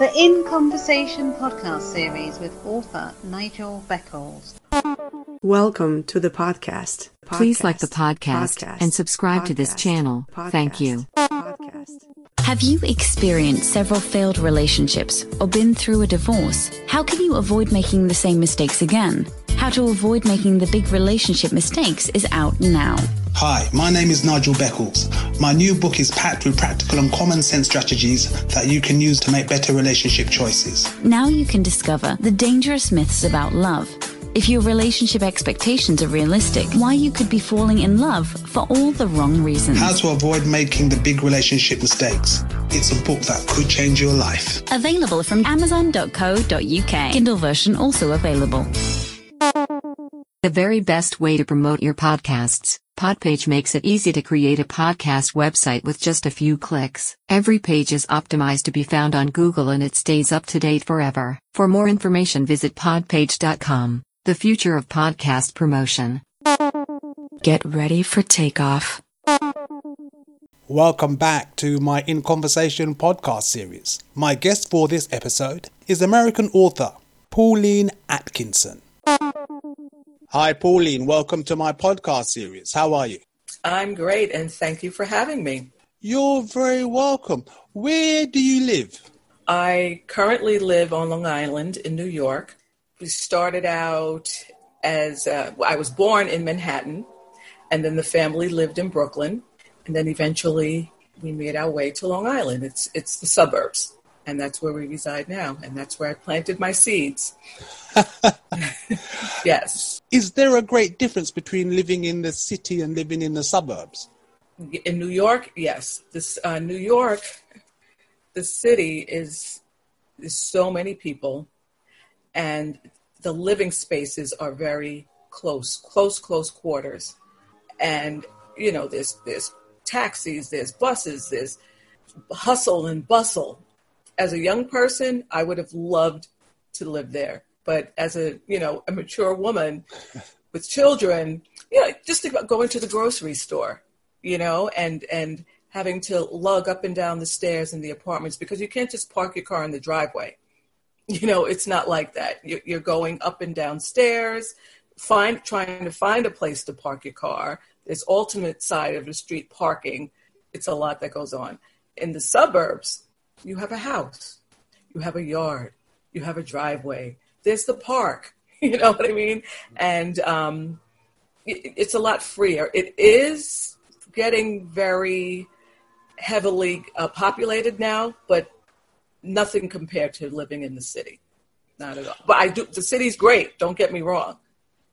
The In Conversation podcast series with author Nigel Beckles. Welcome to the podcast. Please like the podcast, and subscribe to this channel. Thank you. Have you experienced several failed relationships or been through a divorce? How can you avoid making the same mistakes again? How to avoid making the big relationship mistakes is out now. Hi, my name is Nigel Beckles. My new book is packed with practical and common sense strategies that you can use to make better relationship choices. Now you can discover the dangerous myths about love. If your relationship expectations are realistic, why you could be falling in love for all the wrong reasons. How to avoid making the big relationship mistakes. It's a book that could change your life. Available from amazon.co.uk. Kindle version also available. The very best way to promote your podcasts. Podpage makes it easy to create a podcast website with just a few clicks. Every page is optimized to be found on Google and it stays up to date forever. For more information, visit podpage.com. The future of podcast promotion. Get ready for takeoff. Welcome back to my In Conversation podcast series. My guest for this episode is American author Pauline Atkinson. Hi, Pauline. Welcome to my podcast series. How are you? I'm great, and thank you for having me. You're very welcome. Where do you live? I currently live on Long Island in New York. We started out as uh, I was born in Manhattan, and then the family lived in Brooklyn, and then eventually we made our way to Long Island. It's it's the suburbs, and that's where we reside now, and that's where I planted my seeds. yes. Is there a great difference between living in the city and living in the suburbs? In New York, yes. This uh, New York, the city is is so many people, and the living spaces are very close, close, close quarters, and you know there's there's taxis, there's buses, there's hustle and bustle. As a young person, I would have loved to live there but as a you know a mature woman with children, you know, just think about going to the grocery store, you know, and and having to lug up and down the stairs in the apartments because you can't just park your car in the driveway. You know, it's not like that. You're going up and down stairs, find trying to find a place to park your car. There's alternate side of the street parking. It's a lot that goes on. In the suburbs, you have a house, you have a yard, you have a driveway, there's the park. You know what I mean? And um, it, it's a lot freer. It is getting very heavily uh, populated now, but nothing compared to living in the city. Not at all. But I do. The city's great. Don't get me wrong,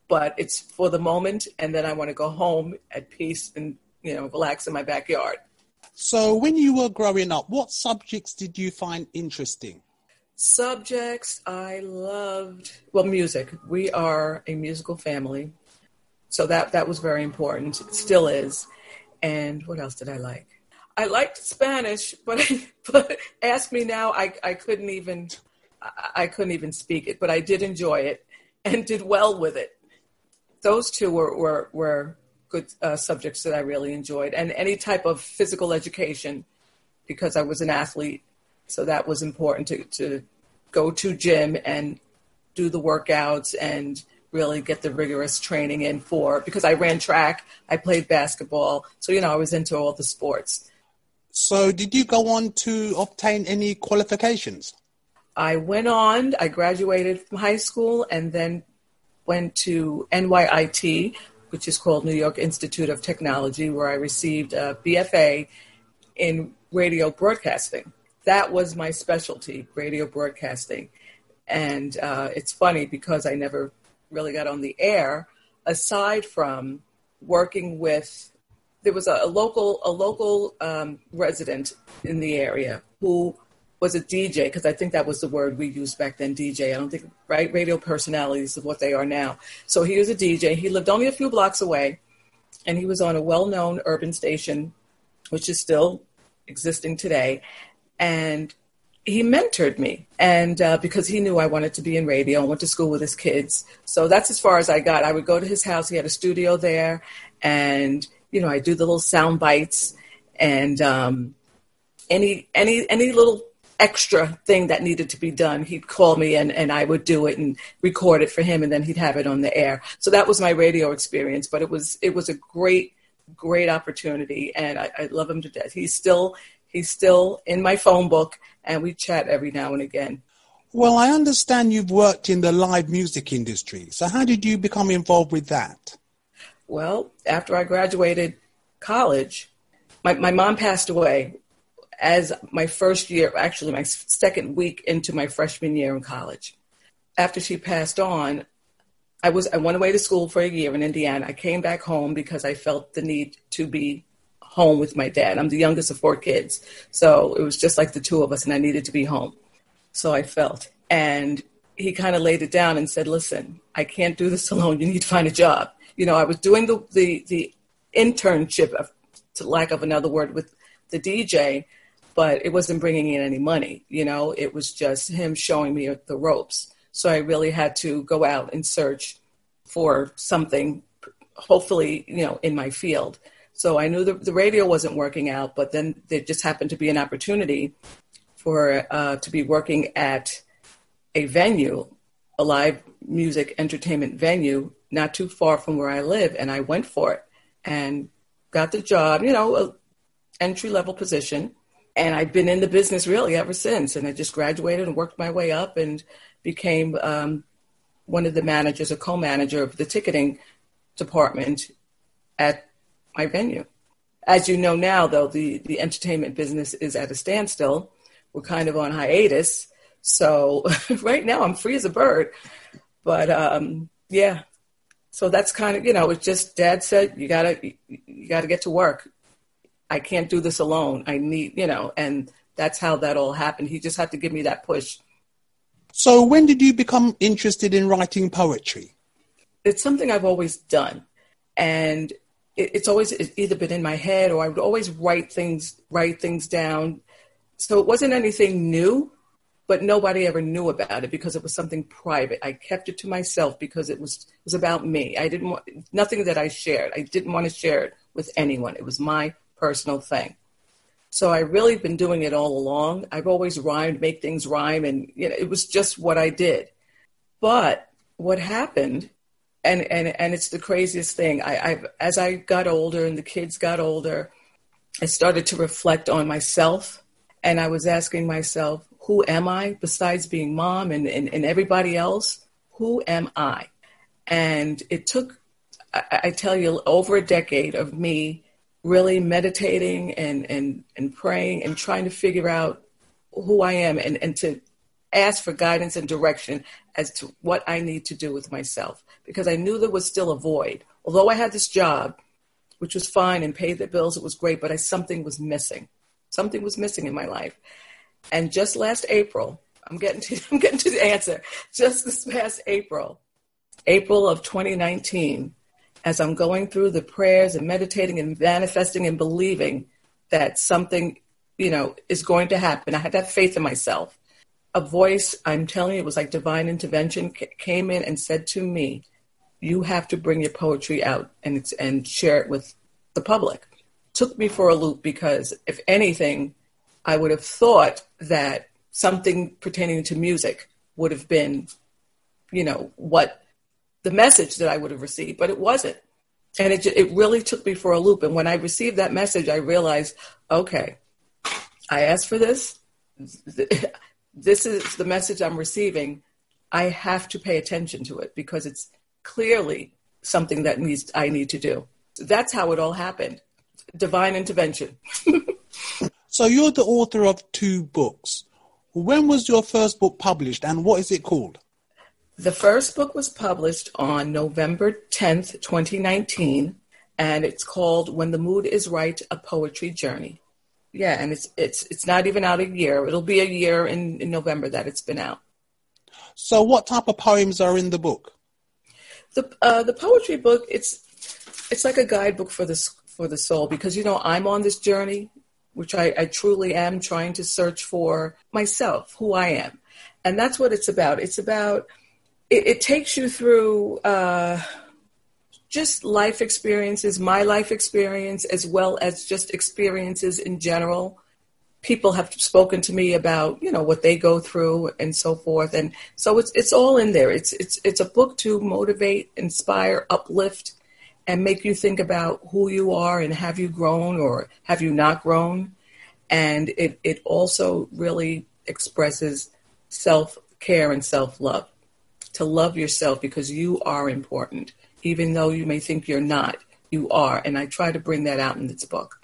but it's for the moment, and then I want to go home at peace and you know relax in my backyard. So, when you were growing up, what subjects did you find interesting? Subjects I loved, well, music. We are a musical family. So that, that was very important. It still is. And what else did I like? I liked Spanish, but but ask me now, I, I couldn't even I, couldn't even speak it, but I did enjoy it and did well with it. Those two were were, were good uh, subjects that I really enjoyed, and any type of physical education because I was an athlete so that was important to, to go to gym and do the workouts and really get the rigorous training in for because I ran track, I played basketball, so you know I was into all the sports. So did you go on to obtain any qualifications? I went on, I graduated from high school and then went to NYIT, which is called New York Institute of Technology, where I received a BFA in radio broadcasting that was my specialty, radio broadcasting. And uh, it's funny because I never really got on the air, aside from working with. There was a, a local a local um, resident in the area who was a DJ because I think that was the word we used back then. DJ. I don't think right radio personalities is what they are now. So he was a DJ. He lived only a few blocks away, and he was on a well-known urban station, which is still existing today and he mentored me and uh, because he knew i wanted to be in radio and went to school with his kids so that's as far as i got i would go to his house he had a studio there and you know i do the little sound bites and um, any any any little extra thing that needed to be done, he'd call me and, and I would do it and record it for him and then he'd have it on the air. So that was my radio experience, but it was it was a great, great opportunity and I, I love him to death. He's still he's still in my phone book and we chat every now and again. Well, I understand you've worked in the live music industry. So how did you become involved with that? Well, after I graduated college, my, my mom passed away as my first year, actually my second week into my freshman year in college. After she passed on, I was I went away to school for a year in Indiana. I came back home because I felt the need to be home with my dad. I'm the youngest of four kids, so it was just like the two of us, and I needed to be home. So I felt, and he kind of laid it down and said, "Listen, I can't do this alone. You need to find a job." You know, I was doing the the, the internship, to lack of another word, with the DJ, but it wasn't bringing in any money. You know, it was just him showing me the ropes. So I really had to go out and search for something, hopefully, you know, in my field. So I knew the, the radio wasn't working out, but then there just happened to be an opportunity for uh, to be working at a venue, a live music entertainment venue, not too far from where I live, and I went for it and got the job. You know, entry level position, and I've been in the business really ever since. And I just graduated and worked my way up and became um, one of the managers, a co-manager of the ticketing department at my venue. As you know now, though, the, the entertainment business is at a standstill. We're kind of on hiatus. So right now I'm free as a bird. But um, yeah, so that's kind of, you know, it's just dad said, you gotta, you gotta get to work. I can't do this alone. I need, you know, and that's how that all happened. He just had to give me that push. So, when did you become interested in writing poetry? It's something I've always done. And it's always either been in my head or I would always write things, write things down. So it wasn't anything new, but nobody ever knew about it because it was something private. I kept it to myself because it was it was about me. I didn't want nothing that I shared. I didn't want to share it with anyone. It was my personal thing. So I really been doing it all along. I've always rhymed, make things rhyme, and you know, it was just what I did. But what happened, and and and it's the craziest thing. I, I've as I got older and the kids got older, I started to reflect on myself, and I was asking myself, who am I besides being mom and, and, and everybody else? Who am I? And it took, I, I tell you, over a decade of me really meditating and, and, and praying and trying to figure out who I am and, and to ask for guidance and direction as to what I need to do with myself because I knew there was still a void. Although I had this job, which was fine and paid the bills, it was great, but I, something was missing. Something was missing in my life. And just last April, I'm getting to I'm getting to the answer. Just this past April, April of 2019, as I'm going through the prayers and meditating and manifesting and believing that something, you know, is going to happen. I had that faith in myself. A voice, I'm telling you, it was like divine intervention, came in and said to me, "You have to bring your poetry out and and share it with the public." Took me for a loop because, if anything, I would have thought that something pertaining to music would have been, you know, what the message that I would have received, but it wasn't. And it, it really took me for a loop. And when I received that message, I realized, okay, I asked for this. This is the message I'm receiving. I have to pay attention to it because it's clearly something that needs I need to do. That's how it all happened. Divine intervention. so you're the author of two books. When was your first book published and what is it called? The first book was published on November 10th, 2019, and it's called When the Mood is Right: A Poetry Journey. Yeah, and it's it's it's not even out a year. It'll be a year in, in November that it's been out. So, what type of poems are in the book? The uh, the poetry book it's it's like a guidebook for the for the soul because you know I'm on this journey, which I, I truly am trying to search for myself, who I am, and that's what it's about. It's about it, it takes you through uh, just life experiences, my life experience, as well as just experiences in general, people have spoken to me about you know what they go through and so forth. And so it's it's all in there. It's it's it's a book to motivate inspire uplift and make you think about who you are and have you grown or have you not grown and it it also really expresses self care and self love to love yourself because you are important even though you may think you're not you are and i try to bring that out in this book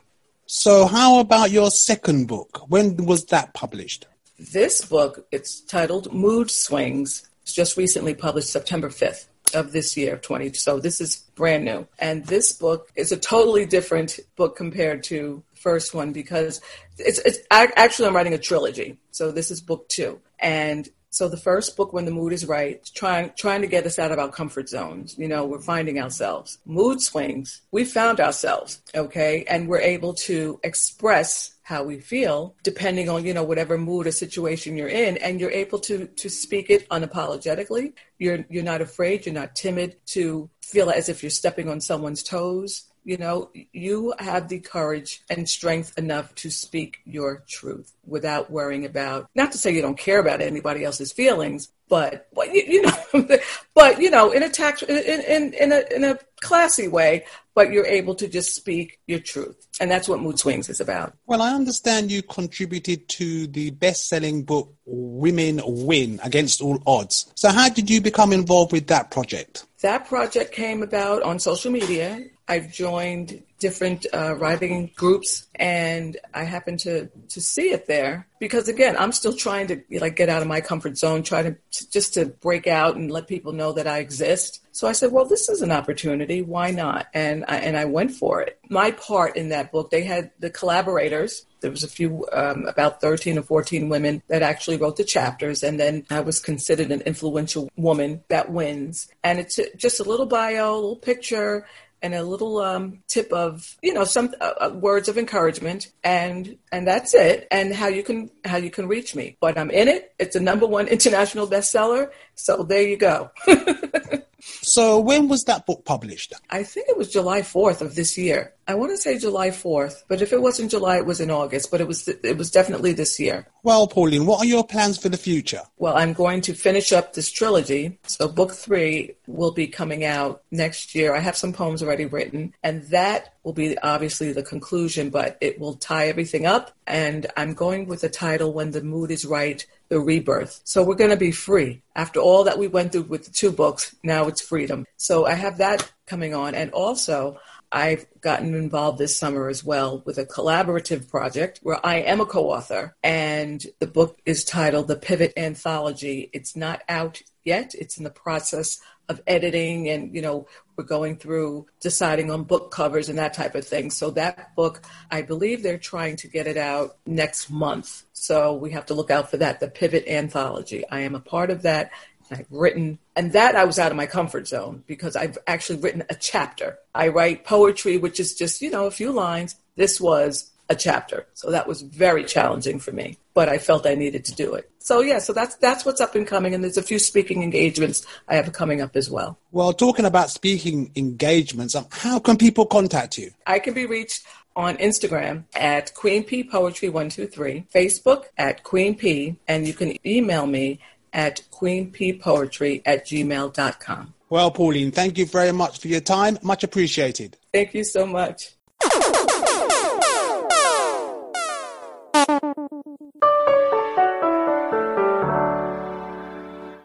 so, how about your second book? When was that published? This book, it's titled Mood Swings. It's just recently published September 5th of this year, of 20. So this is brand new. And this book is a totally different book compared to the first one because it's, it's actually I'm writing a trilogy. So this is book two. And so the first book, When the Mood is Right, trying trying to get us out of our comfort zones. You know, we're finding ourselves. Mood swings, we found ourselves, okay, and we're able to express how we feel depending on you know whatever mood or situation you're in and you're able to to speak it unapologetically. You're you're not afraid you're not timid to feel as if you're stepping on someone's toes. You know, you have the courage and strength enough to speak your truth without worrying about, not to say you don't care about anybody else's feelings, but, but you, you know, but you know, in a tax, in, in, in a, in a classy way, but you're able to just speak your truth. And that's what Mood Swings is about. Well, I understand you contributed to the best selling book, Women Win Against All Odds. So, how did you become involved with that project? That project came about on social media. I've joined different uh, writing groups, and I happen to to see it there because again, I'm still trying to like get out of my comfort zone, try to just to break out and let people know that I exist. So I said, well, this is an opportunity. Why not? And I, and I went for it. My part in that book, they had the collaborators. There was a few, um, about 13 or 14 women that actually wrote the chapters. And then I was considered an influential woman that wins. And it's just a little bio, a little picture, and a little um, tip of you know some uh, uh, words of encouragement and and that's it and how you can how you can reach me. But i'm in it. It's a number one international bestseller. So there you go. So when was that book published? I think it was july 4th of this year I want to say July 4th, but if it wasn't July, it was in August, but it was it was definitely this year. Well, Pauline, what are your plans for the future? Well, I'm going to finish up this trilogy. So book 3 will be coming out next year. I have some poems already written, and that will be obviously the conclusion, but it will tie everything up and I'm going with the title When the Mood is Right, The Rebirth. So we're going to be free. After all that we went through with the two books, now it's freedom. So I have that coming on and also I've gotten involved this summer as well with a collaborative project where I am a co author, and the book is titled The Pivot Anthology. It's not out yet, it's in the process of editing, and you know, we're going through deciding on book covers and that type of thing. So, that book, I believe they're trying to get it out next month. So, we have to look out for that, The Pivot Anthology. I am a part of that I've written, and that I was out of my comfort zone because I've actually written a chapter. I write poetry, which is just, you know, a few lines. This was a chapter. So that was very challenging for me, but I felt I needed to do it. So yeah, so that's that's what's up and coming, and there's a few speaking engagements I have coming up as well. Well, talking about speaking engagements, um, how can people contact you? I can be reached on Instagram at Queen P Poetry One Two Three, Facebook at Queen P, and you can email me at queenppoetry at gmail.com. Well, Pauline, thank you very much for your time. Much appreciated. Thank you so much.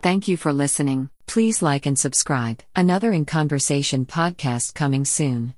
Thank you for listening. Please like and subscribe. Another In Conversation podcast coming soon.